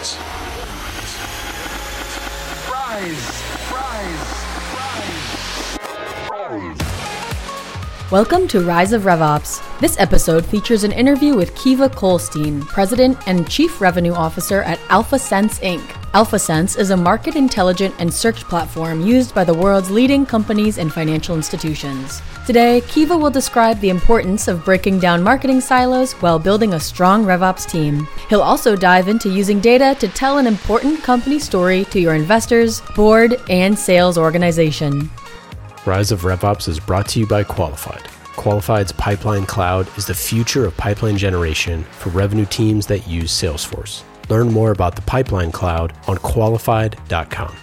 rise. Rise, rise, rise, rise. Welcome to Rise of RevOps. This episode features an interview with Kiva Kolstein, President and Chief Revenue Officer at AlphaSense Inc. AlphaSense is a market intelligent and search platform used by the world's leading companies and financial institutions. Today, Kiva will describe the importance of breaking down marketing silos while building a strong RevOps team. He'll also dive into using data to tell an important company story to your investors, board, and sales organization. Rise of RevOps is brought to you by Qualified. Qualified's Pipeline Cloud is the future of pipeline generation for revenue teams that use Salesforce. Learn more about the Pipeline Cloud on qualified.com.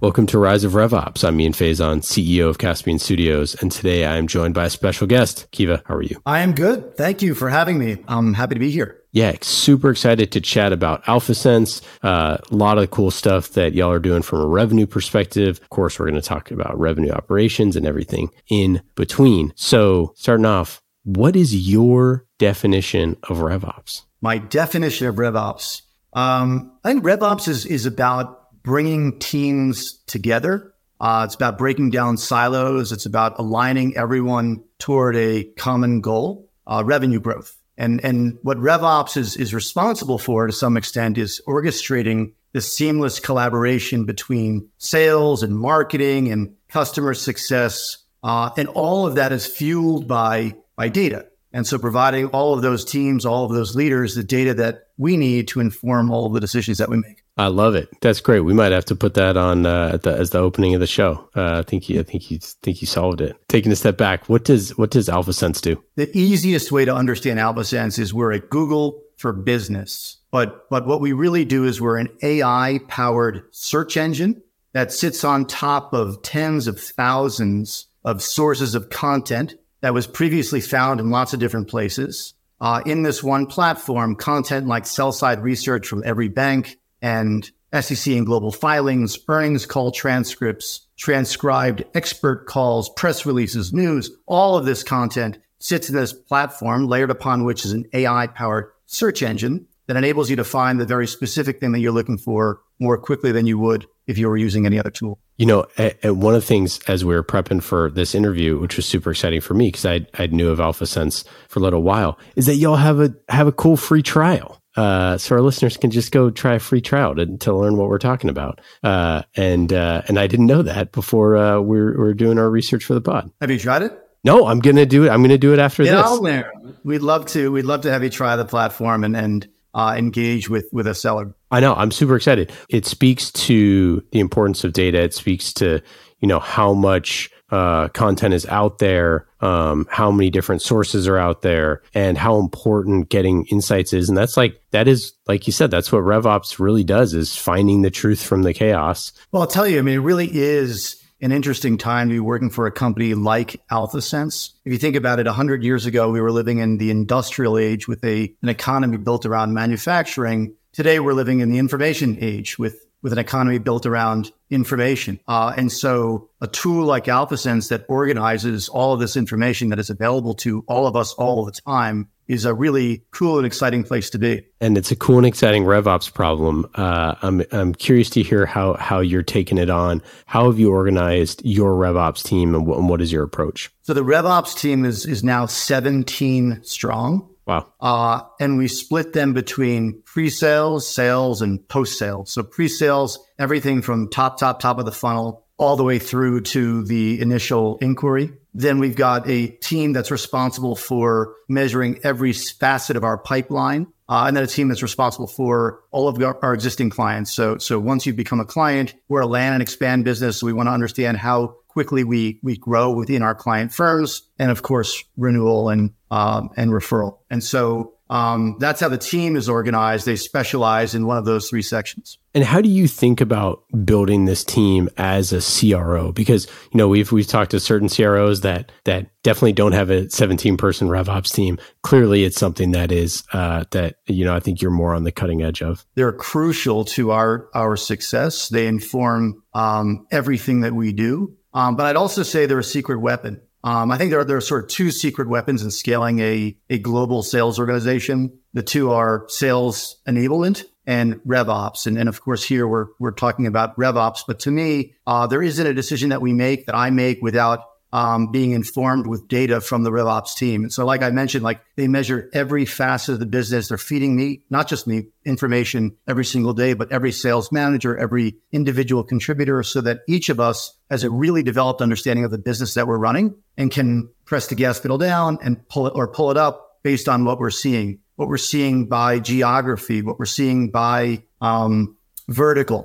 Welcome to Rise of RevOps. I'm Ian Faison, CEO of Caspian Studios, and today I am joined by a special guest. Kiva, how are you? I am good. Thank you for having me. I'm happy to be here. Yeah, super excited to chat about AlphaSense. Uh, a lot of cool stuff that y'all are doing from a revenue perspective. Of course, we're going to talk about revenue operations and everything in between. So, starting off, what is your definition of RevOps? My definition of RevOps. Um, I think RevOps is is about bringing teams together. Uh, it's about breaking down silos. It's about aligning everyone toward a common goal, uh, revenue growth. And and what RevOps is is responsible for to some extent is orchestrating the seamless collaboration between sales and marketing and customer success. Uh, and all of that is fueled by by data. And so providing all of those teams, all of those leaders, the data that we need to inform all of the decisions that we make. I love it. That's great. We might have to put that on uh, the, as the opening of the show. Uh, I think you, I think you think you solved it. Taking a step back, what does what does AlphaSense do? The easiest way to understand AlphaSense is we're at Google for business, but but what we really do is we're an AI powered search engine that sits on top of tens of thousands of sources of content that was previously found in lots of different places. Uh, in this one platform, content like sell side research from every bank and SEC and global filings, earnings call transcripts, transcribed expert calls, press releases, news, all of this content sits in this platform layered upon which is an AI powered search engine that enables you to find the very specific thing that you're looking for more quickly than you would if you were using any other tool. You know, one of the things as we were prepping for this interview, which was super exciting for me because I I knew of AlphaSense for a little while, is that y'all have a have a cool free trial. Uh, so our listeners can just go try a free trial to, to learn what we're talking about. Uh, and uh, and I didn't know that before uh, we're we're doing our research for the pod. Have you tried it? No, I'm gonna do it. I'm gonna do it after Get this. there. We'd love to. We'd love to have you try the platform and and uh, engage with with a seller. I know. I'm super excited. It speaks to the importance of data. It speaks to you know how much uh, content is out there, um, how many different sources are out there, and how important getting insights is. And that's like that is like you said. That's what RevOps really does is finding the truth from the chaos. Well, I'll tell you. I mean, it really is an interesting time to be working for a company like AlphaSense. If you think about it, 100 years ago, we were living in the industrial age with a, an economy built around manufacturing. Today, we're living in the information age with, with an economy built around information. Uh, and so a tool like AlphaSense that organizes all of this information that is available to all of us all the time is a really cool and exciting place to be. And it's a cool and exciting RevOps problem. Uh, I'm I'm curious to hear how how you're taking it on. How have you organized your RevOps team, and, and what is your approach? So the RevOps team is is now 17 strong. Wow. Uh, and we split them between pre-sales, sales, and post-sales. So pre-sales, everything from top, top, top of the funnel all the way through to the initial inquiry. Then we've got a team that's responsible for measuring every facet of our pipeline. Uh, and then a team that's responsible for all of our, our, existing clients. So, so once you've become a client, we're a land and expand business. So we want to understand how quickly we we grow within our client firms, and of course renewal and um, and referral. And so um, that's how the team is organized. They specialize in one of those three sections. And how do you think about building this team as a CRO? Because you know we've we've talked to certain CROs that that definitely don't have a 17 person RevOps team. Clearly, it's something that is uh, that you know I think you're more on the cutting edge of. They're crucial to our our success. They inform um, everything that we do. Um, but I'd also say they're a secret weapon. Um, I think there are, there are sort of two secret weapons in scaling a, a global sales organization. The two are sales enablement and RevOps. And, and of course, here we're, we're talking about RevOps. But to me, uh, there isn't a decision that we make that I make without um, being informed with data from the RevOps team. And so, like I mentioned, like they measure every facet of the business. They're feeding me, not just me, information every single day, but every sales manager, every individual contributor, so that each of us has a really developed understanding of the business that we're running and can press the gas pedal down and pull it or pull it up based on what we're seeing, what we're seeing by geography, what we're seeing by um, vertical,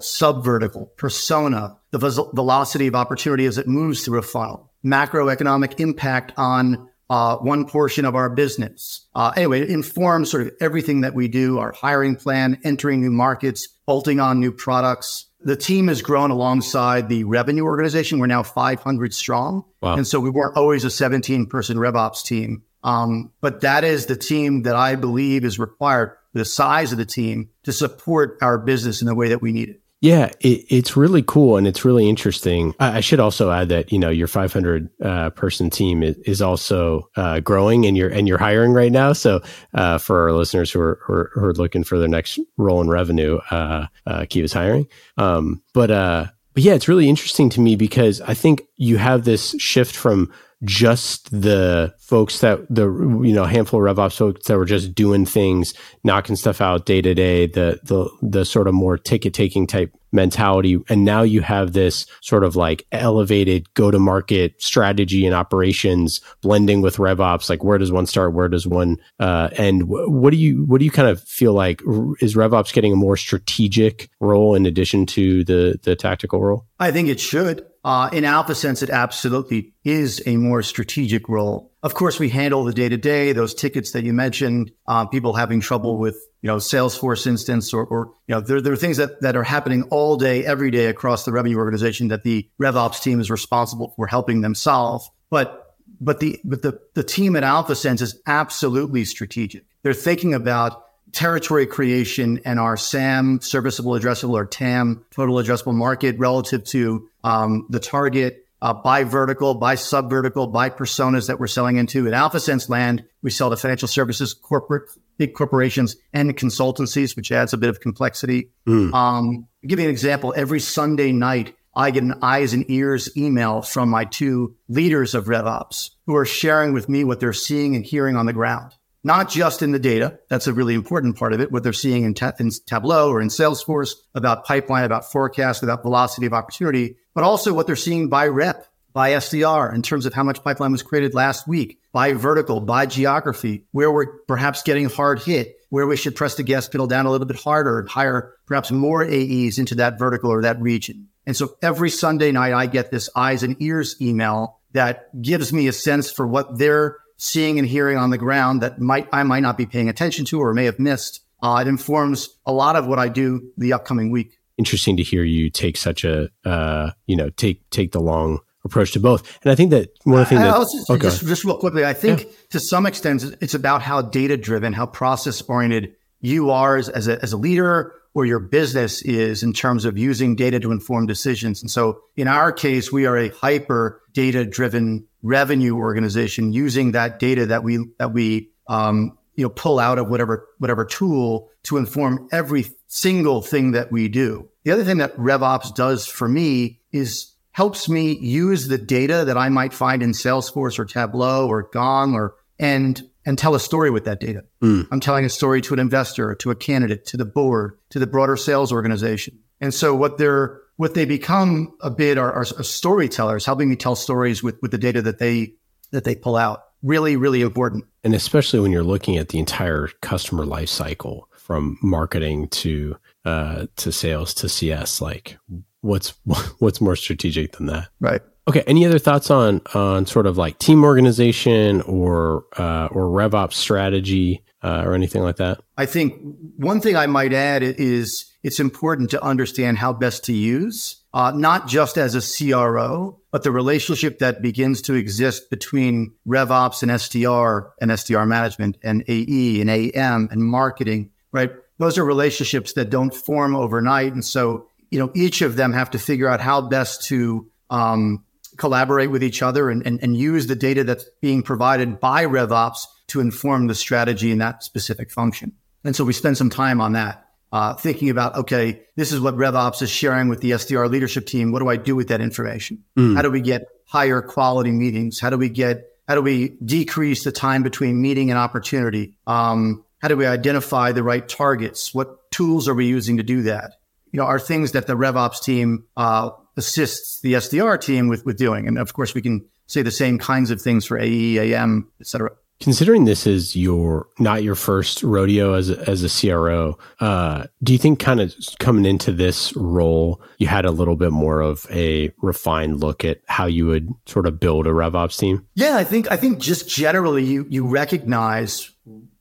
persona, the velocity of opportunity as it moves through a funnel macroeconomic impact on uh, one portion of our business. Uh, anyway, it informs sort of everything that we do, our hiring plan, entering new markets, bolting on new products. The team has grown alongside the revenue organization. We're now 500 strong. Wow. And so we weren't always a 17 person RevOps team. Um, but that is the team that I believe is required, the size of the team to support our business in the way that we need it. Yeah, it, it's really cool and it's really interesting. I, I, should also add that you know your 500 uh, person team is, is also uh, growing and you're and you're hiring right now. So uh, for our listeners who are, who are, who are looking for their next role in revenue, uh, uh, is hiring. Um, but uh, but yeah, it's really interesting to me because I think you have this shift from just the folks that the you know handful of RevOps folks that were just doing things, knocking stuff out day to day, the the the sort of more ticket taking type mentality, and now you have this sort of like elevated go to market strategy and operations blending with RevOps. Like where does one start? Where does one uh, end? What do you what do you kind of feel like is RevOps getting a more strategic role in addition to the the tactical role? I think it should. Uh, in Alpha Sense, it absolutely is a more strategic role. Of course, we handle the day to day, those tickets that you mentioned, uh, people having trouble with, you know, Salesforce instance or, or you know, there, there are things that, that are happening all day, every day across the revenue organization that the RevOps team is responsible for helping them solve. But, but the, but the, the team at Alpha Sense is absolutely strategic. They're thinking about territory creation and our SAM, serviceable addressable or TAM, total addressable market relative to um, the target uh, by vertical, by sub vertical, by personas that we're selling into. In AlphaSense land, we sell to financial services, corporate, big corporations, and consultancies, which adds a bit of complexity. Mm. Um, give you an example. Every Sunday night, I get an eyes and ears email from my two leaders of RevOps who are sharing with me what they're seeing and hearing on the ground not just in the data. That's a really important part of it, what they're seeing in, ta- in, Tableau or in Salesforce about pipeline, about forecast, about velocity of opportunity, but also what they're seeing by rep, by SDR in terms of how much pipeline was created last week, by vertical, by geography, where we're perhaps getting hard hit, where we should press the gas pedal down a little bit harder and hire perhaps more AEs into that vertical or that region. And so every Sunday night, I get this eyes and ears email that gives me a sense for what they're seeing and hearing on the ground that might I might not be paying attention to or may have missed. Uh, it informs a lot of what I do the upcoming week. Interesting to hear you take such a uh, you know take take the long approach to both. And I think that one of the things that also, okay. just, just real quickly, I think yeah. to some extent it's about how data driven, how process oriented you are as, as, a, as a leader or your business is in terms of using data to inform decisions. And so in our case, we are a hyper data driven revenue organization using that data that we, that we, um, you know, pull out of whatever, whatever tool to inform every single thing that we do. The other thing that RevOps does for me is helps me use the data that I might find in Salesforce or Tableau or Gong or, and and tell a story with that data. Mm. I'm telling a story to an investor, to a candidate, to the board, to the broader sales organization. And so what they're what they become a bit are, are storytellers, helping me tell stories with with the data that they that they pull out. Really, really important. And especially when you're looking at the entire customer life cycle from marketing to uh, to sales to CS, like what's what's more strategic than that? Right. Okay. Any other thoughts on on sort of like team organization or uh, or RevOps strategy uh, or anything like that? I think one thing I might add is it's important to understand how best to use uh, not just as a CRO, but the relationship that begins to exist between RevOps and SDR and SDR management and AE and AM and marketing. Right. Those are relationships that don't form overnight, and so you know each of them have to figure out how best to um, collaborate with each other and, and, and use the data that's being provided by RevOps to inform the strategy in that specific function. And so we spend some time on that, uh, thinking about, okay, this is what RevOps is sharing with the SDR leadership team. What do I do with that information? Mm. How do we get higher quality meetings? How do we get, how do we decrease the time between meeting and opportunity? Um, how do we identify the right targets? What tools are we using to do that? You know, are things that the RevOps team uh, assists the SDR team with with doing, and of course we can say the same kinds of things for AE, AM, et cetera. Considering this is your not your first rodeo as a, as a CRO, uh, do you think kind of coming into this role, you had a little bit more of a refined look at how you would sort of build a RevOps team? Yeah, I think I think just generally you you recognize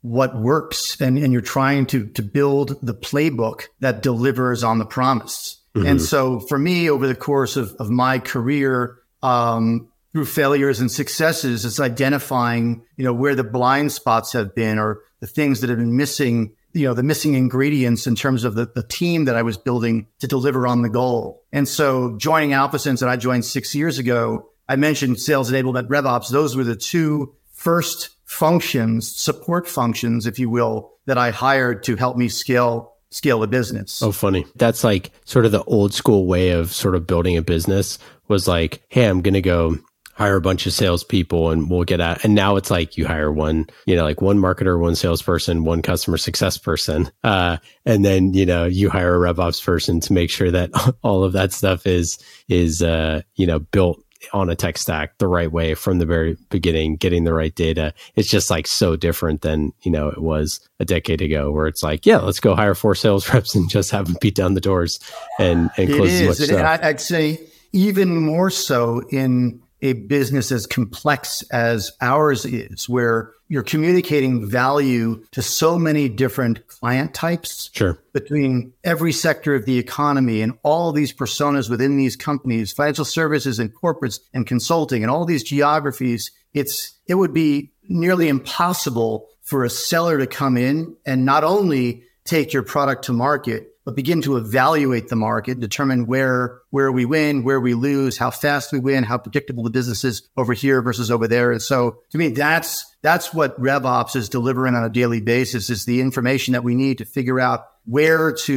what works and, and you're trying to to build the playbook that delivers on the promise. Mm-hmm. And so for me, over the course of, of my career, um, through failures and successes is identifying, you know, where the blind spots have been or the things that have been missing, you know, the missing ingredients in terms of the, the team that I was building to deliver on the goal. And so joining AlphaSense that I joined six years ago, I mentioned sales enablement RevOps. Those were the two first functions, support functions, if you will, that I hired to help me scale scale a business. Oh, funny. That's like sort of the old school way of sort of building a business was like, hey, I'm to go hire a bunch of salespeople and we'll get out. And now it's like you hire one, you know, like one marketer, one salesperson, one customer success person. Uh, and then, you know, you hire a RevOps person to make sure that all of that stuff is, is, uh, you know, built on a tech stack the right way from the very beginning, getting the right data. It's just like so different than, you know, it was a decade ago where it's like, yeah, let's go hire four sales reps and just have them beat down the doors and, and close as much stuff. I'd say even more so in a business as complex as ours is, where you're communicating value to so many different client types sure. between every sector of the economy and all these personas within these companies, financial services and corporates and consulting and all these geographies, it's it would be nearly impossible for a seller to come in and not only take your product to market, but begin to evaluate the market, determine where where we win, where we lose, how fast we win, how predictable the business is over here versus over there. And so to me, that's that's what RevOps is delivering on a daily basis is the information that we need to figure out where to,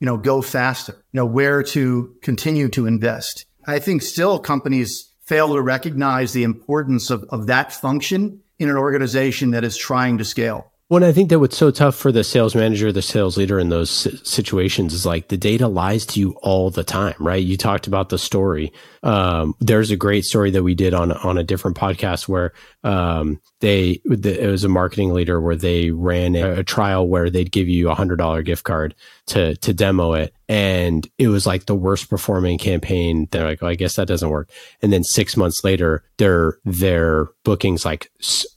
you know, go faster, you know, where to continue to invest. I think still companies fail to recognize the importance of, of that function in an organization that is trying to scale. Well, I think that what's so tough for the sales manager, the sales leader in those situations is like the data lies to you all the time, right? You talked about the story. Um, there's a great story that we did on on a different podcast where um, they it was a marketing leader where they ran a, a trial where they'd give you a hundred dollar gift card to to demo it, and it was like the worst performing campaign. They're like, oh, I guess that doesn't work. And then six months later, their their bookings like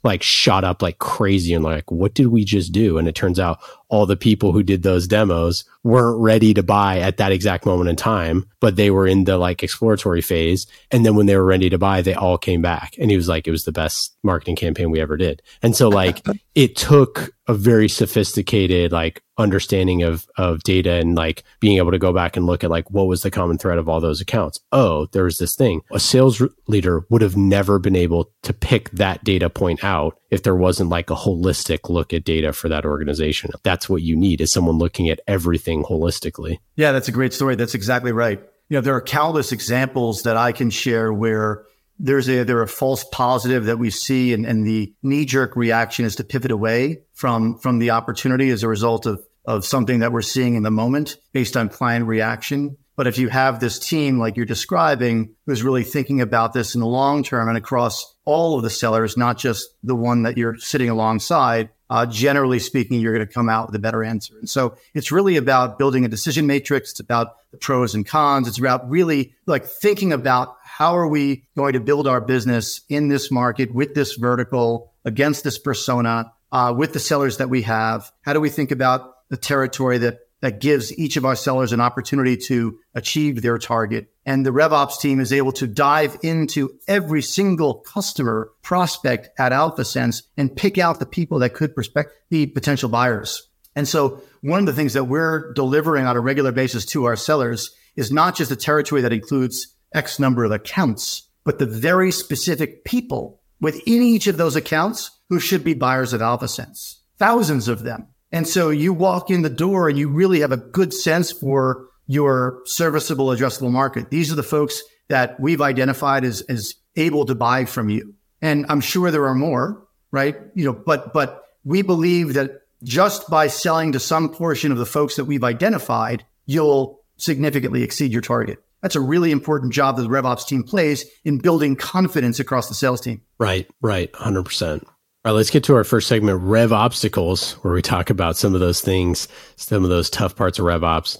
like shot up like crazy, and like, what did we just do? And it turns out all the people who did those demos weren't ready to buy at that exact moment in time, but they were in the like exploratory phase. And then when they were ready to buy, they all came back. And he was like, it was the best marketing campaign we ever did. And so like it took a very sophisticated like understanding of of data and like being able to go back and look at like what was the common thread of all those accounts. Oh, there was this thing. A sales leader would have never been able to pick that data point out if there wasn't like a holistic look at data for that organization. That's what you need is someone looking at everything holistically. Yeah, that's a great story. That's exactly right. You know, there are countless examples that I can share where there's a there a false positive that we see and, and the knee-jerk reaction is to pivot away from from the opportunity as a result of of something that we're seeing in the moment based on client reaction. But if you have this team like you're describing who's really thinking about this in the long term and across all of the sellers, not just the one that you're sitting alongside, uh, generally speaking, you're going to come out with a better answer. And so it's really about building a decision matrix. It's about the pros and cons. It's about really like thinking about how are we going to build our business in this market with this vertical against this persona, uh, with the sellers that we have? How do we think about the territory that that gives each of our sellers an opportunity to achieve their target. And the RevOps team is able to dive into every single customer prospect at AlphaSense and pick out the people that could prospect the potential buyers. And so one of the things that we're delivering on a regular basis to our sellers is not just a territory that includes X number of accounts, but the very specific people within each of those accounts who should be buyers at AlphaSense. Thousands of them. And so you walk in the door and you really have a good sense for your serviceable addressable market. These are the folks that we've identified as, as able to buy from you. And I'm sure there are more, right? You know, but, but we believe that just by selling to some portion of the folks that we've identified, you'll significantly exceed your target. That's a really important job that the RevOps team plays in building confidence across the sales team. Right, right, 100%. All right, let's get to our first segment, Rev Obstacles, where we talk about some of those things, some of those tough parts of RevOps.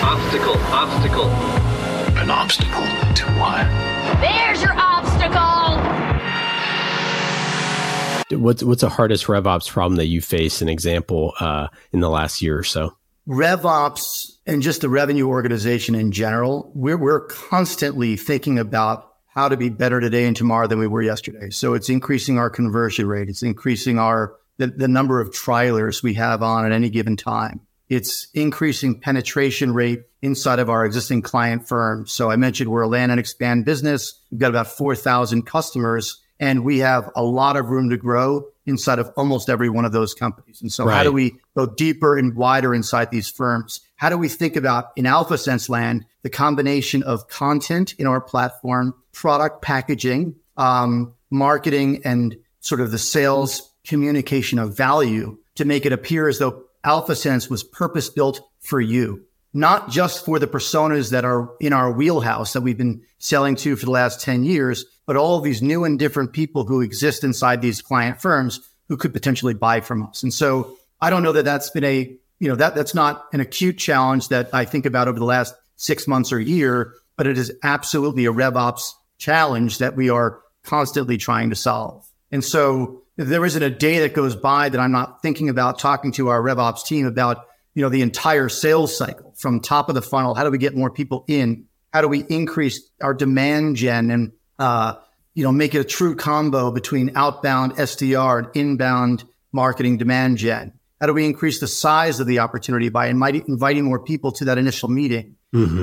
Obstacle, obstacle. An obstacle to what? There's your obstacle. What's what's the hardest RevOps problem that you face? An example uh, in the last year or so. RevOps and just the revenue organization in general, we're we're constantly thinking about how to be better today and tomorrow than we were yesterday. So it's increasing our conversion rate. It's increasing our the, the number of trialers we have on at any given time. It's increasing penetration rate inside of our existing client firms. So I mentioned we're a land and expand business. We've got about 4,000 customers and we have a lot of room to grow inside of almost every one of those companies. And so Right. how do we go deeper and wider inside these firms? How do we think about in Alpha Sense land, the combination of content in our platform, product packaging, um, marketing, and sort of the sales communication of value to make it appear as though Alpha Sense was purpose built for you, not just for the personas that are in our wheelhouse that we've been selling to for the last 10 years, but all these new and different people who exist inside these client firms who could potentially buy from us. And so I don't know that that's been a, you know, that that's not an acute challenge that I think about over the last six months or year, but it is absolutely a RevOps challenge that we are constantly trying to solve. And so there isn't a day that goes by that I'm not thinking about talking to our RevOps team about, you know, the entire sales cycle from top of the funnel. How do we get more people in? How do we increase our demand gen and, uh, you know, make it a true combo between outbound SDR and inbound marketing demand gen? How do we increase the size of the opportunity by inviting, inviting more people to that initial meeting?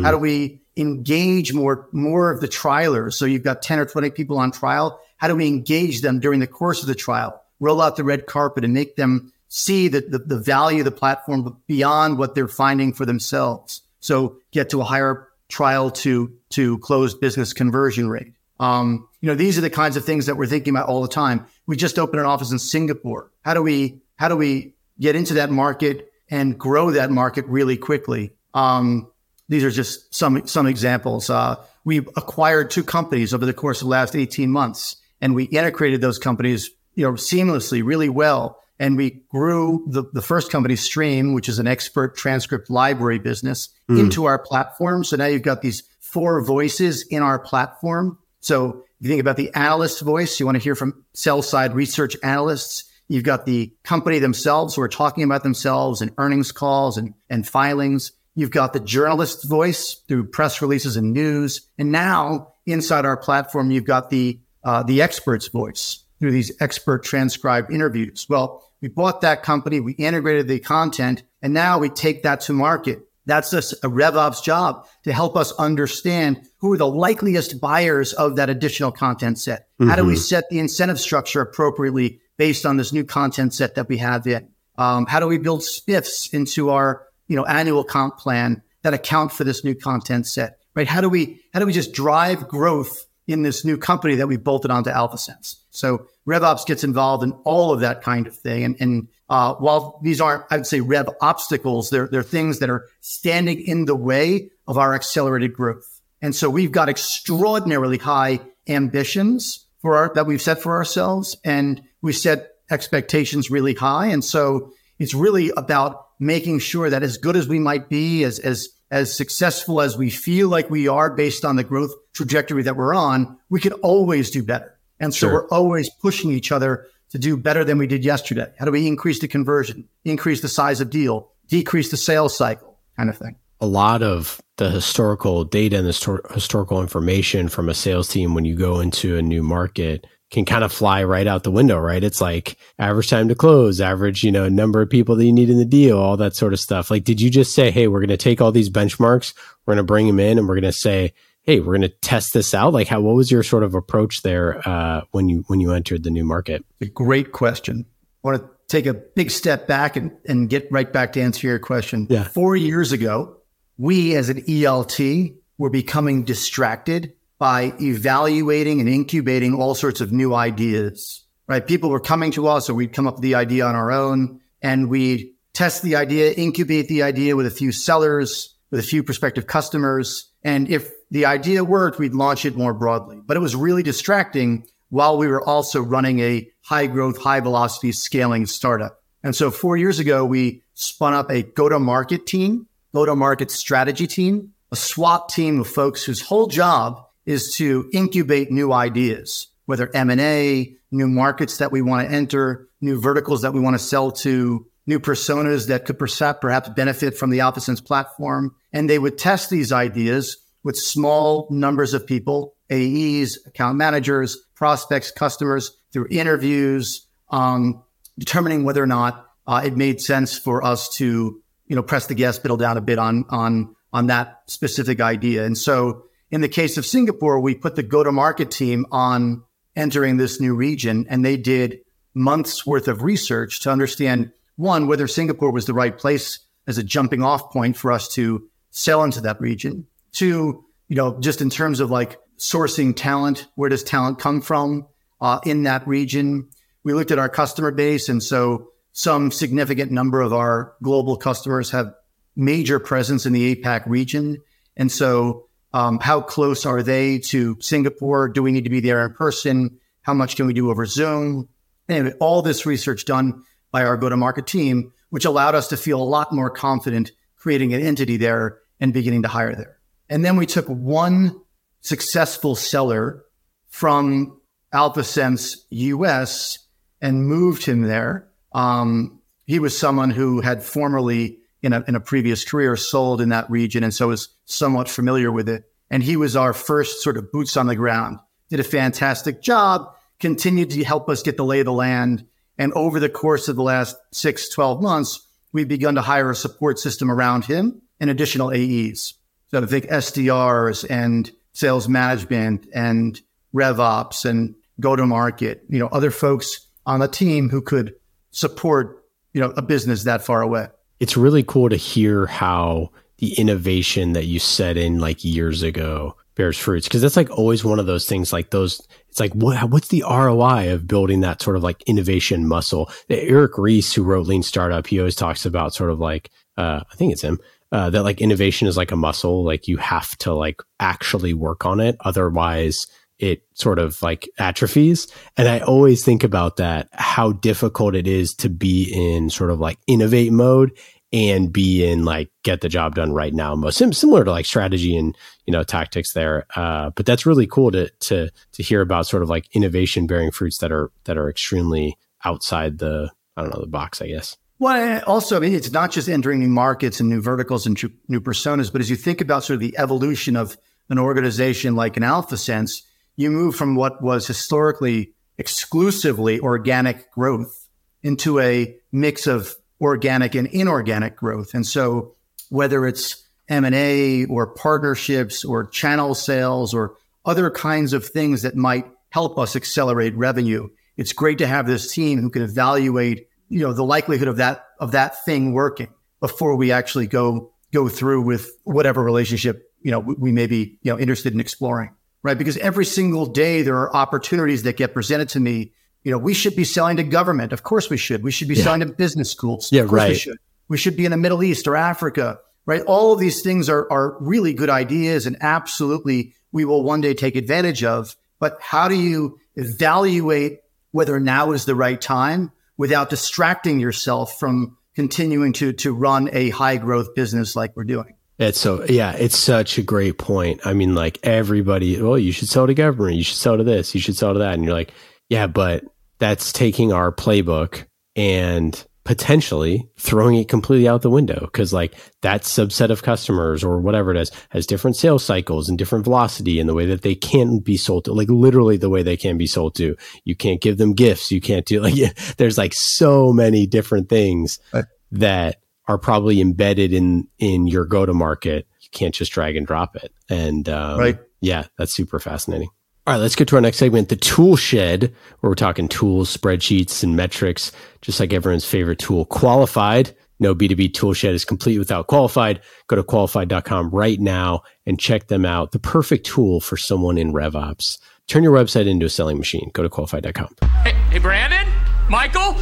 How do we engage more more of the trialers? So you've got 10 or 20 people on trial. How do we engage them during the course of the trial? Roll out the red carpet and make them see that the, the value of the platform beyond what they're finding for themselves. So get to a higher trial to to closed business conversion rate. Um, you know, these are the kinds of things that we're thinking about all the time. We just opened an office in Singapore. How do we how do we get into that market and grow that market really quickly? Um, these are just some some examples. Uh, we acquired two companies over the course of the last 18 months, and we integrated those companies, you know, seamlessly, really well. And we grew the, the first company, Stream, which is an expert transcript library business, into our platform. So now you've got these four voices in our platform. So if you think about the analyst voice, you want to hear from sell side research analysts. You've got the company themselves who are talking about themselves in earnings calls and, and filings. You've got the journalist's voice through press releases and news. And now inside our platform, you've got the, uh, the expert's voice through these expert transcribed interviews. Well, we bought that company. We integrated the content and now we take that to market. That's just a RevOps job to help us understand who are the likeliest buyers of that additional content set. How do we set the incentive structure appropriately based on this new content set that we have in? Um, how do we build spiffs into our you know annual comp plan that account for this new content set? Right? How do we how do we just drive growth in this new company that we bolted onto AlphaSense? So RevOps gets involved in all of that kind of thing, and and uh, while these aren't, I'd say, rev obstacles, they're, they're things that are standing in the way of our accelerated growth. And so we've got extraordinarily high ambitions for our, that we've set for ourselves. And we set expectations really high. And so it's really about making sure that as good as we might be, as, as, as successful as we feel like we are based on the growth trajectory that we're on, we can always do better. And so Sure. we're always pushing each other to do better than we did yesterday. How do we increase the conversion, increase the size of deal, decrease the sales cycle kind of thing? a lot of the historical data and the histor- historical information from a sales team when you go into a new market can kind of fly right out the window, right? It's like average time to close, average, you know, number of people that you need in the deal, all that sort of stuff. Like, did you just say, Hey, we're going to take all these benchmarks, we're going to bring them in and we're going to say, hey, we're going to test this out? Like, how what was your sort of approach there uh, when you when you entered the new market? A great question. I want to take a big step back and, and get right back to answer your question. Yeah. Four years ago, we as an ELT were becoming distracted by evaluating and incubating all sorts of new ideas, right? People were coming to us or we'd come up with the idea on our own and we'd test the idea, incubate the idea with a few sellers, with a few prospective customers. And if the idea worked, we'd launch it more broadly. But it was really distracting while we were also running a high growth, high velocity scaling startup. And so four years ago, we spun up a go to market team, go to market strategy team, a SWAT team of folks whose whole job is to incubate new ideas, whether M&A, new markets that we want to enter, new verticals that we want to sell to, new personas that could perhaps benefit from the AlphaSense platform. And they would test these ideas with small numbers of people, AEs, account managers, prospects, customers through interviews, um, determining whether or not uh, it made sense for us to, you know, press the gas pedal down a bit on, on, on that specific idea. And so in the case of Singapore, we put the go to market team on entering this new region and they did months worth of research to understand one, whether Singapore was the right place as a jumping off point for us to sell into that region. Two, you know, just in terms of like sourcing talent, where does talent come from uh, in that region? We looked at our customer base. And so some significant number of our global customers have major presence in the APAC region. And so um, how close are they to Singapore? Do we need to be there in person? How much can we do over Zoom? Anyway, all this research done by our go to market team, which allowed us to feel a lot more confident creating an entity there and beginning to hire there. And then we took one successful seller from AlphaSense US and moved him there. Um, he was someone who had formerly in a, in a previous career sold in that region and so was somewhat familiar with it. And he was our first sort of boots on the ground, did a fantastic job, continued to help us get the lay of the land. And over the course of the last six, 12 months, we've begun to hire a support system around him and additional AEs. So I think SDRs and sales management and RevOps and go to market, you know, other folks on the team who could support, you know, a business that far away. It's really cool to hear how the innovation that you set in like years ago bears fruits because that's like always one of those things like those it's like what what's the ROI of building that sort of like innovation muscle? Eric Ries who wrote lean startup he always talks about sort of like uh, I think it's him uh, that like innovation is like a muscle like you have to like actually work on it. Otherwise it sort of like atrophies. And I always think about that, how difficult it is to be in sort of like innovate mode and be in like get the job done right now most sim- similar to like strategy and you know tactics there. Uh, but that's really cool to to to hear about sort of like innovation bearing fruits that are that are extremely outside the i don't know the box i guess well, also, I mean, it's not just entering new markets and new verticals and new personas, but as you think about sort of the evolution of an organization like an AlphaSense, you move from what was historically exclusively organic growth into a mix of organic and inorganic growth. And so whether it's M&A or partnerships or channel sales or other kinds of things that might help us accelerate revenue, it's great to have this team who can evaluate, you know, the likelihood of that of that thing working before we actually go go through with whatever relationship, you know, we may be, you know, interested in exploring right? Because every single day there are opportunities that get presented to me. You know, we should be selling to government. Of course we should. We should be yeah. selling to business schools. Yeah, of course right. We should. we should be in the Middle East or Africa, right? All of these things are, are really good ideas and absolutely we will one day take advantage of. But how do you evaluate whether now is the right time without distracting yourself from continuing to, to run a high growth business like we're doing? It's so yeah, it's such a great point. I mean, like everybody, well, you should sell to government, you should sell to this, you should sell to that, and you're like, yeah, but that's taking our playbook and potentially throwing it completely out the window because like that subset of customers or whatever it is has different sales cycles and different velocity in the way that they can be sold to like literally the way they can be sold to you can't give them gifts you can't do like yeah, there's like so many different things right. that are probably embedded in in your go to market. You can't just drag and drop it. And um, Right. yeah, that's super fascinating. All right, let's get to our next segment, the tool shed, where we're talking tools, spreadsheets, and metrics, just like everyone's favorite tool, qualified. No B2B tool shed is complete without qualified. Go to qualified.com right now and check them out. The perfect tool for someone in RevOps. Turn your website into a selling machine. Go to qualified.com. Hey, hey, Brandon? Michael?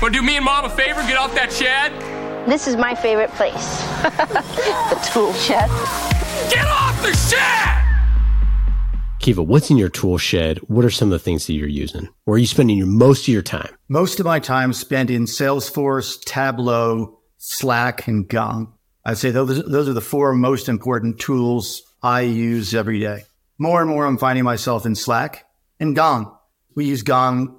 Want to do me and mom a favor? Get off that shed? This is my favorite place. the tool shed. Get off the shed! Kiva, what's in your tool shed? What are some of the things that you're using? Where are you spending your most of your time? Most of my time spent in Salesforce, Tableau, Slack, and Gong. I'd say those, those are the four most important tools I use every day. More and more, I'm finding myself in Slack and Gong. We use Gong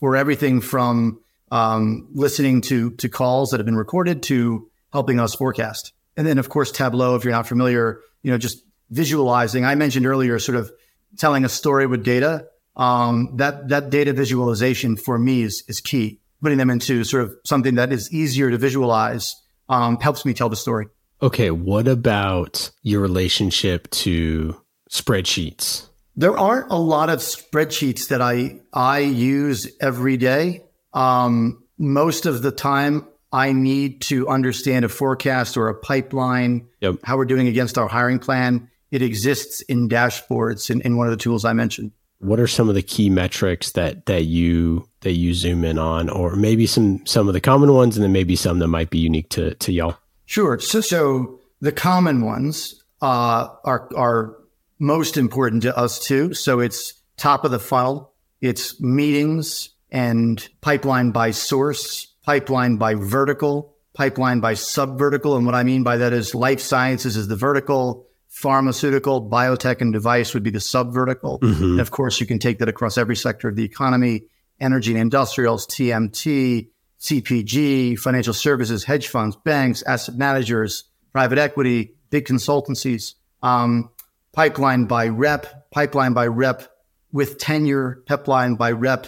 for everything from um, listening to, to calls that have been recorded to helping us forecast. And then, of course, Tableau, if you're not familiar, you know, just visualizing. I mentioned earlier, sort of telling a story with data. Um, that that data visualization for me is is key. Putting them into sort of something that is easier to visualize um, helps me tell the story. Okay, what about your relationship to spreadsheets? There aren't a lot of spreadsheets that I I use every day. Um, most of the time, I need to understand a forecast or a pipeline, Yep. how we're doing against our hiring plan. It exists in dashboards in, in one of the tools I mentioned. What are some of the key metrics that that you that you zoom in on, or maybe some some of the common ones, and then maybe some that might be unique to to y'all? Sure. So, so the common ones uh, are are most important to us too. So it's top of the funnel. It's meetings and pipeline by source, pipeline by vertical, pipeline by sub vertical. And what I mean by that is life sciences is the vertical, pharmaceutical, biotech, and device would be the sub vertical. And of course, you can take that across every sector of the economy energy and industrials, TMT, CPG, financial services, hedge funds, banks, asset managers, private equity, big consultancies, um, pipeline by rep, pipeline by rep with tenure, pipeline by rep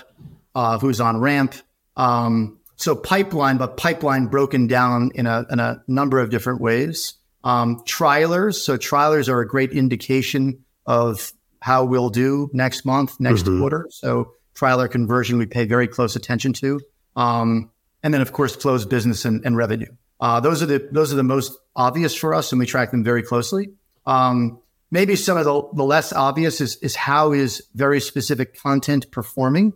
uh, who's on ramp. Um, so pipeline, but pipeline broken down in a, in a number of different ways. Um, trialers. So trialers are a great indication of how we'll do next month, next quarter. So trialer conversion, we pay very close attention to. Um, and then of course closed business and, and revenue. Uh, those are the those are the most obvious for us, and we track them very closely. Um, maybe some of the, the less obvious is is how is very specific content performing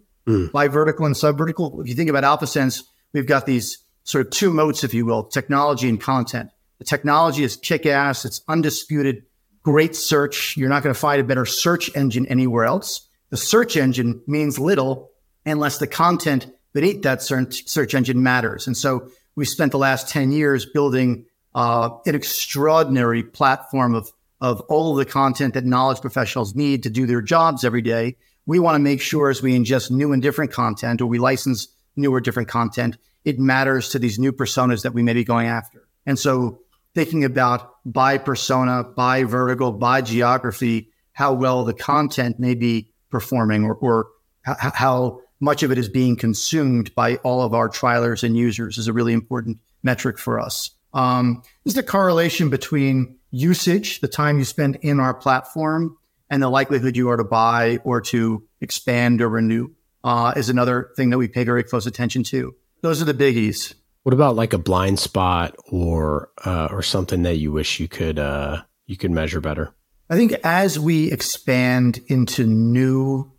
by vertical and subvertical. If you think about AlphaSense, we've got these sort of two moats, if you will, technology and content. The technology is kick ass. It's undisputed. Great search. You're not going to find a better search engine anywhere else. The search engine means little unless the content beneath that search, engine matters. And so we spent the last 10 years building uh, an extraordinary platform of, of all of the content that knowledge professionals need to do their jobs every day. We want to make sure as we ingest new and different content or we license new or different content, it matters to these new personas that we may be going after. And so thinking about by persona, by vertical, by geography, how well the content may be performing or, or h- how much of it is being consumed by all of our trialers and users is a really important metric for us. Um, is the correlation between usage, the time you spend in our platform, and the likelihood you are to buy or to expand or renew uh, is another thing that we pay very close attention to. Those are the biggies. What about like a blind spot or uh, or something that you wish you could uh, you could measure better? I think as we expand into new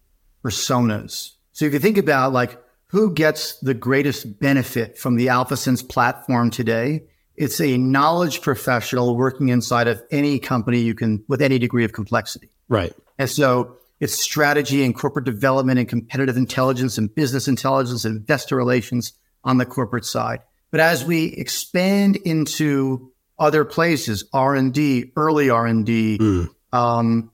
personas, so if you think about like who gets the greatest benefit from the AlphaSense platform today, it's a knowledge professional working inside of any company you can with any degree of complexity. Right. And so it's strategy and corporate development and competitive intelligence and business intelligence and investor relations on the corporate side. But as we expand into other places, R and D, early R and D, um,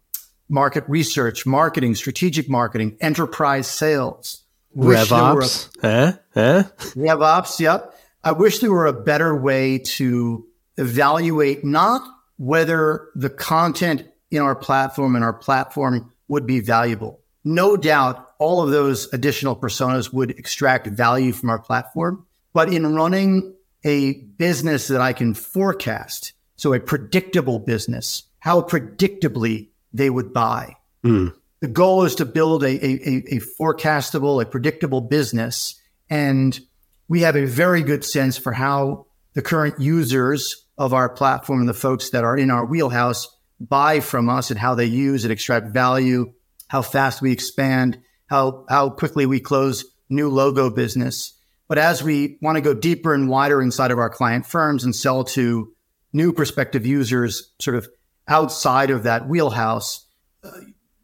market research, marketing, strategic marketing, enterprise sales, wish there were RevOps. Huh? Huh? RevOps, yep. I wish there were a better way to evaluate not whether the content in our platform and our platform would be valuable. No doubt all of those additional personas would extract value from our platform. But in running a business that I can forecast, So a predictable business, how predictably they would buy. Mm. The goal is to build a, a, a forecastable, a predictable business. And we have a very good sense for how the current users of our platform and the folks that are in our wheelhouse buy from us and how they use and extract value, how fast we expand, how, how quickly we close new logo business. But as we want to go deeper and wider inside of our client firms and sell to new prospective users sort of outside of that wheelhouse, uh,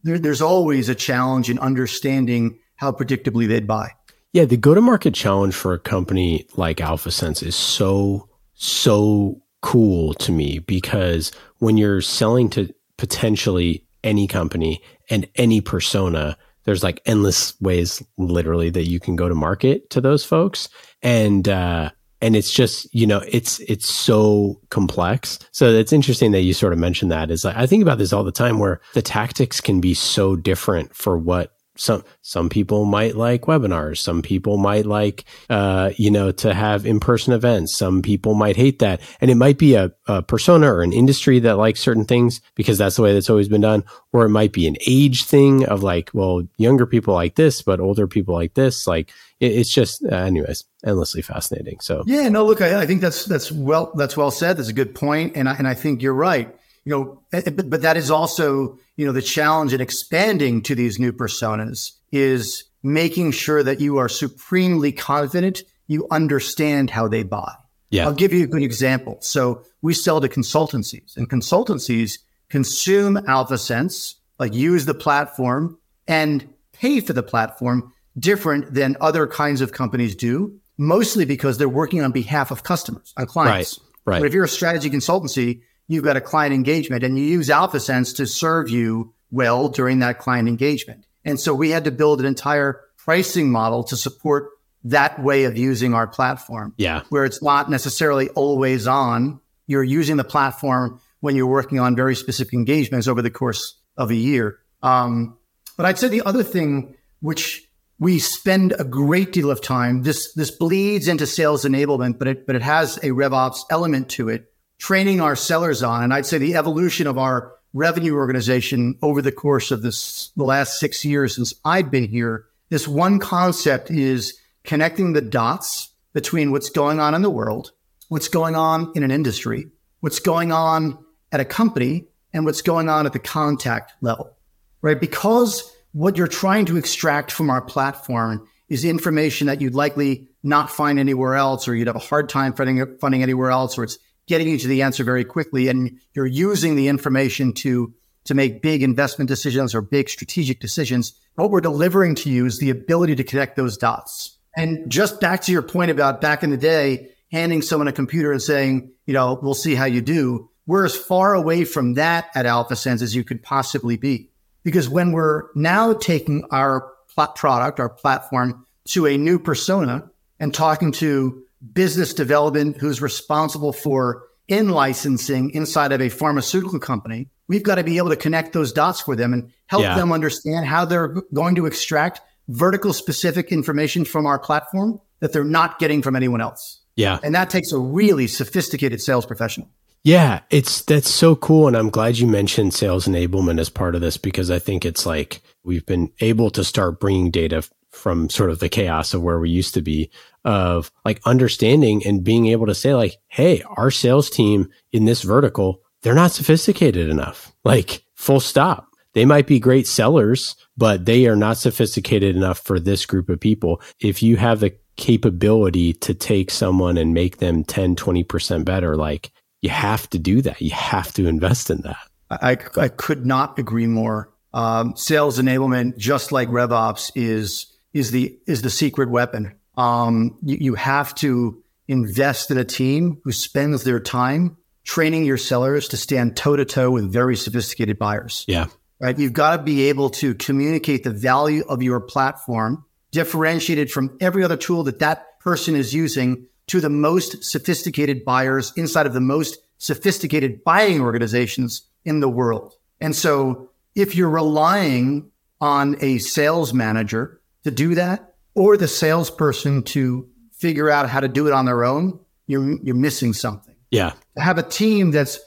there, there's always a challenge in understanding how predictably they'd buy. Yeah, the go to market challenge for a company like AlphaSense is so, so cool to me because when you're selling to potentially any company and any persona, there's like endless ways literally that you can go to market to those folks. And, uh, and it's just, you know, it's, it's so complex. So it's interesting that you sort of mentioned that is like, I think about this all the time where the tactics can be so different for what some some people might like webinars. Some people might like uh, you know to have in-person events. Some people might hate that. And it might be a, a, persona or an industry that likes certain things because that's the way that's always been done. Or it might be an age thing of like well younger people like this but older people like this. Like it, it's just uh, anyways endlessly fascinating. So yeah no look I, I think that's that's well that's well said. That's a good point. And I, and I think you're right. You know, eh, eh, but, but that is also, you know, the challenge in expanding to these new personas is making sure that you are supremely confident you understand how they buy. Yeah. I'll give you a good example. So we sell to consultancies and consultancies consume AlphaSense, like use the platform and pay for the platform different than other kinds of companies do, mostly because they're working on behalf of customers, on clients. Right. Right. But if you're a strategy consultancy, you've got a client engagement and you use AlphaSense to serve you well during that client engagement. And so we had to build an entire pricing model to support that way of using our platform. Yeah. Where it's not necessarily always on. You're using the platform when you're working on very specific engagements over the course of a year. Um, but I'd say the other thing, which we spend a great deal of time, this, this bleeds into sales enablement, but it, but it has a RevOps element to it training our sellers on. And I'd say the evolution of our revenue organization over the course of this, the last six years since I've been here, this one concept is connecting the dots between what's going on in the world, what's going on in an industry, what's going on at a company, and what's going on at the contact level, right? Because what you're trying to extract from our platform is information that you'd likely not find anywhere else, or you'd have a hard time finding, finding anywhere else, or it's getting you to the answer very quickly and you're using the information to to make big investment decisions or big strategic decisions what we're delivering to you is the ability to connect those dots. And just back to your point about back in the day handing someone a computer and saying you know we'll see how you do we're as far away from that at AlphaSense as you could possibly be. Because when we're now taking our product our platform to a new persona and talking to business development who's responsible for in licensing inside of a pharmaceutical company, we've got to be able to connect those dots for them and help yeah. them understand how they're going to extract vertical specific information from our platform that they're not getting from anyone else. Yeah. And that takes a really sophisticated sales professional. Yeah, it's that's so cool and I'm glad you mentioned sales enablement as part of this because I think it's like we've been able to start bringing data from sort of the chaos of where we used to be of like understanding and being able to say like, Hey, our sales team in this vertical, they're not sophisticated enough. Like full stop. They might be great sellers, but they are not sophisticated enough for this group of people. If you have the capability to take someone and make them 10, 20% better, like you have to do that. You have to invest in that. I, I could not agree more. Um, sales enablement, just like RevOps, is is the is the secret weapon. Um, you, you have to invest in a team who spends their time training your sellers to stand toe to toe with very sophisticated buyers. Yeah. Right. You've got to be able to communicate the value of your platform differentiated from every other tool that that person is using to the most sophisticated buyers inside of the most sophisticated buying organizations in the world. And so if you're relying on a sales manager to do that or the salesperson to figure out how to do it on their own, you're, you're missing something. Yeah. Have a team that's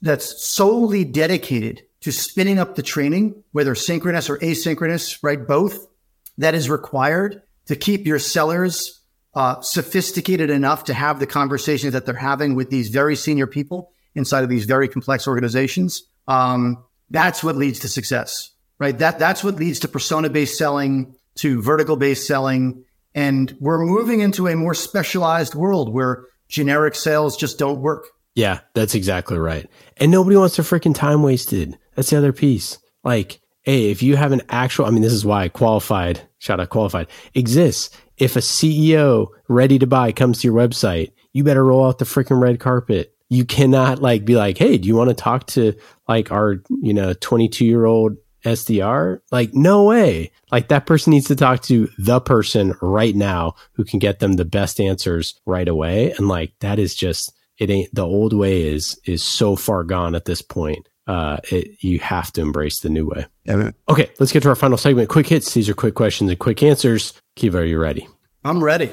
that's solely dedicated to spinning up the training, whether synchronous or asynchronous, right? Both that is required to keep your sellers uh, sophisticated enough to have the conversations that they're having with these very senior people inside of these very complex organizations. Um, that's what leads to success, right? That that's what leads to persona based selling, to vertical based selling, and we're moving into a more specialized world where generic sales just don't work. Yeah, that's exactly right. And nobody wants their freaking time wasted. That's the other piece. Like, hey, if you have an actual, I mean, this is why qualified, shout out qualified, exists. If a CEO ready to buy comes to your website, you better roll out the freaking red carpet. You cannot like be like, hey, do you want to talk to like our, you know, 22 year old SDR? Like, no way. Like that person needs to talk to the person right now who can get them the best answers right away. And like, that is just, it ain't the old way is, is so far gone at this point. Uh, it, you have to embrace the new way. Yeah, Okay, let's get to our final segment. Quick hits. These are quick questions and quick answers. Kiva, are you ready? I'm ready.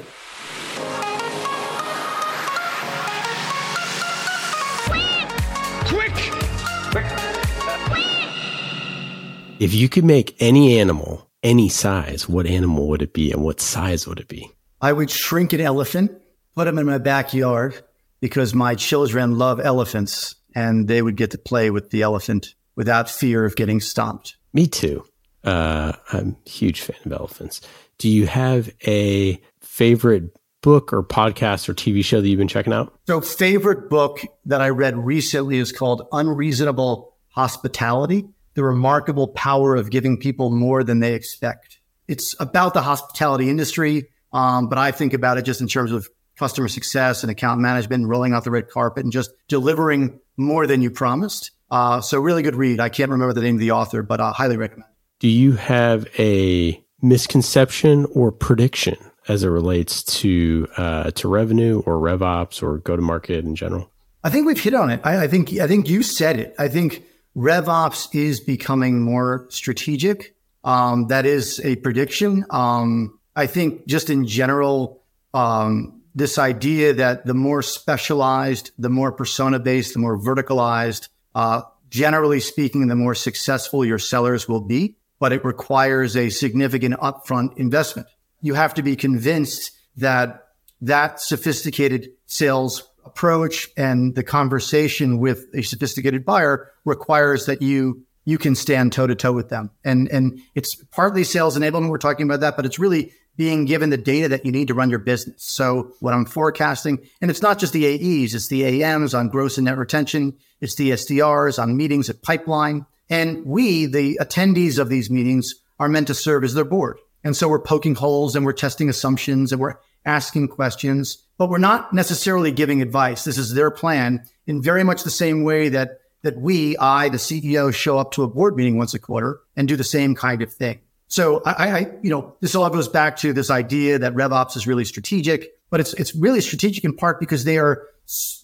If you could make any animal any size, what animal would it be and what size would it be? I would shrink an elephant, put him in my backyard because my children love elephants and they would get to play with the elephant without fear of getting stomped. Me too. Uh, I'm a huge fan of elephants. Do you have a favorite book or podcast or TV show that you've been checking out? So, favorite book that I read recently is called Unreasonable Hospitality The Remarkable Power of Giving People More Than They Expect. It's about the hospitality industry, um, but I think about it just in terms of customer success and account management, and rolling out the red carpet and just delivering more than you promised. Uh, so, really good read. I can't remember the name of the author, but I highly recommend. Do you have a misconception or prediction as it relates to uh, to revenue or RevOps or go to market in general? I think we've hit on it. I, I think I think you said it. I think RevOps is becoming more strategic. Um, that is a prediction. Um, I think just in general, um, this idea that the more specialized, the more persona based, the more verticalized, uh, generally speaking, the more successful your sellers will be. But it requires a significant upfront investment. You have to be convinced that that sophisticated sales approach and the conversation with a sophisticated buyer requires that you you can stand toe to toe with them. And and it's partly sales enablement. We're talking about that, but it's really being given the data that you need to run your business. So what I'm forecasting, and it's not just the AEs, it's the AMs on gross and net retention, it's the SDRs on meetings at pipeline. And we, the attendees of these meetings, are meant to serve as their board. And so we're poking holes and we're testing assumptions and we're asking questions, but we're not necessarily giving advice. This is their plan in very much the same way that that we, I, the CEO, show up to a board meeting once a quarter and do the same kind of thing. So I, I, you know, this all goes back to this idea that RevOps is really strategic, but it's it's really strategic in part because they are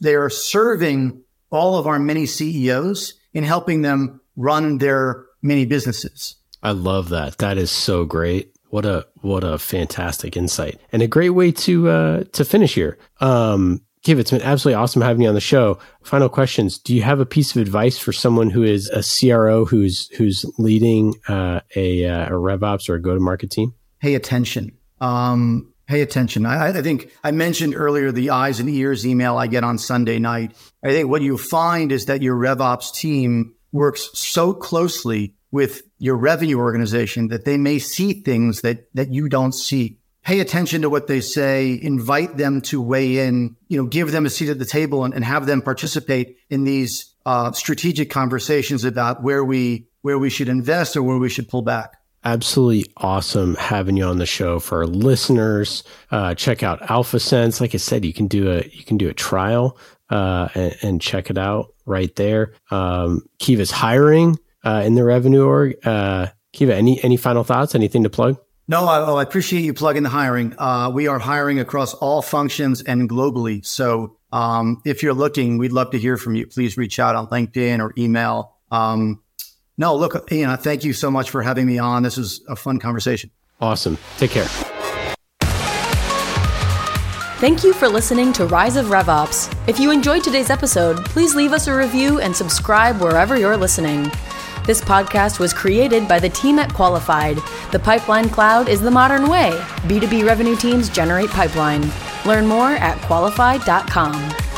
they are serving all of our many CEOs in helping them run their many businesses. I love that. That is so great. What a what a fantastic insight and a great way to uh, to finish here. Um, Kiv, it's been absolutely awesome having you on the show. Final questions: Do you have a piece of advice for someone who is a CRO who's who's leading uh, a uh, a RevOps or a go to market team? Pay attention. Um, pay attention. I, I think I mentioned earlier the eyes and ears email I get on Sunday night. I think what you find is that your RevOps team works so closely with your revenue organization that they may see things that that you don't see. Pay attention to what they say, invite them to weigh in, you know, give them a seat at the table and, and have them participate in these uh, strategic conversations about where we where we should invest or where we should pull back. Absolutely awesome having you on the show for our listeners. Uh, check out AlphaSense. Like I said, you can do a you can do a trial uh, and, and, check it out right there. Um, Kiva's hiring uh, in the revenue org. Uh, Kiva, any any final thoughts? Anything to plug? No, I, oh, I appreciate you plugging the hiring. Uh, we are hiring across all functions and globally. So um, if you're looking, we'd love to hear from you. Please reach out on LinkedIn or email. Um, no, look, Ian, thank you so much for having me on. This was a fun conversation. Awesome. Take care. Thank you for listening to Rise of RevOps. If you enjoyed today's episode, please leave us a review and subscribe wherever you're listening. This podcast was created by the team at Qualified. The Pipeline Cloud is the modern way. B2B revenue teams generate pipeline. Learn more at qualified.com.